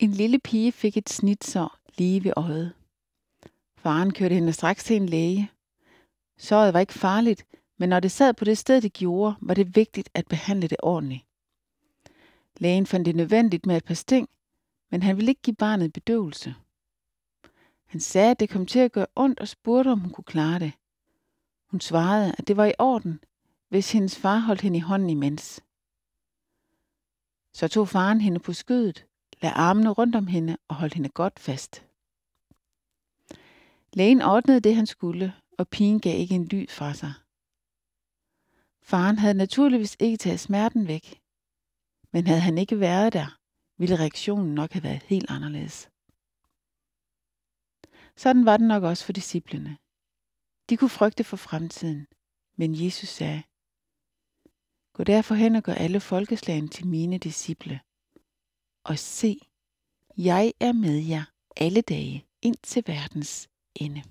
En lille pige fik et snitsår lige ved øjet. Faren kørte hende straks til en læge. Såret var ikke farligt, men når det sad på det sted, det gjorde, var det vigtigt at behandle det ordentligt. Lægen fandt det nødvendigt med et par sting, men han ville ikke give barnet bedøvelse. Han sagde, at det kom til at gøre ondt og spurgte, om hun kunne klare det. Hun svarede, at det var i orden, hvis hendes far holdt hende i hånden imens. Så tog faren hende på skødet, lagde armene rundt om hende og holdt hende godt fast. Lægen ordnede det, han skulle, og pigen gav ikke en lyd fra sig. Faren havde naturligvis ikke taget smerten væk, men havde han ikke været der, ville reaktionen nok have været helt anderledes. Sådan var det nok også for disciplene. De kunne frygte for fremtiden, men Jesus sagde, Gå derfor hen og gør alle folkeslagene til mine disciple. Og se, jeg er med jer alle dage ind til verdens ende.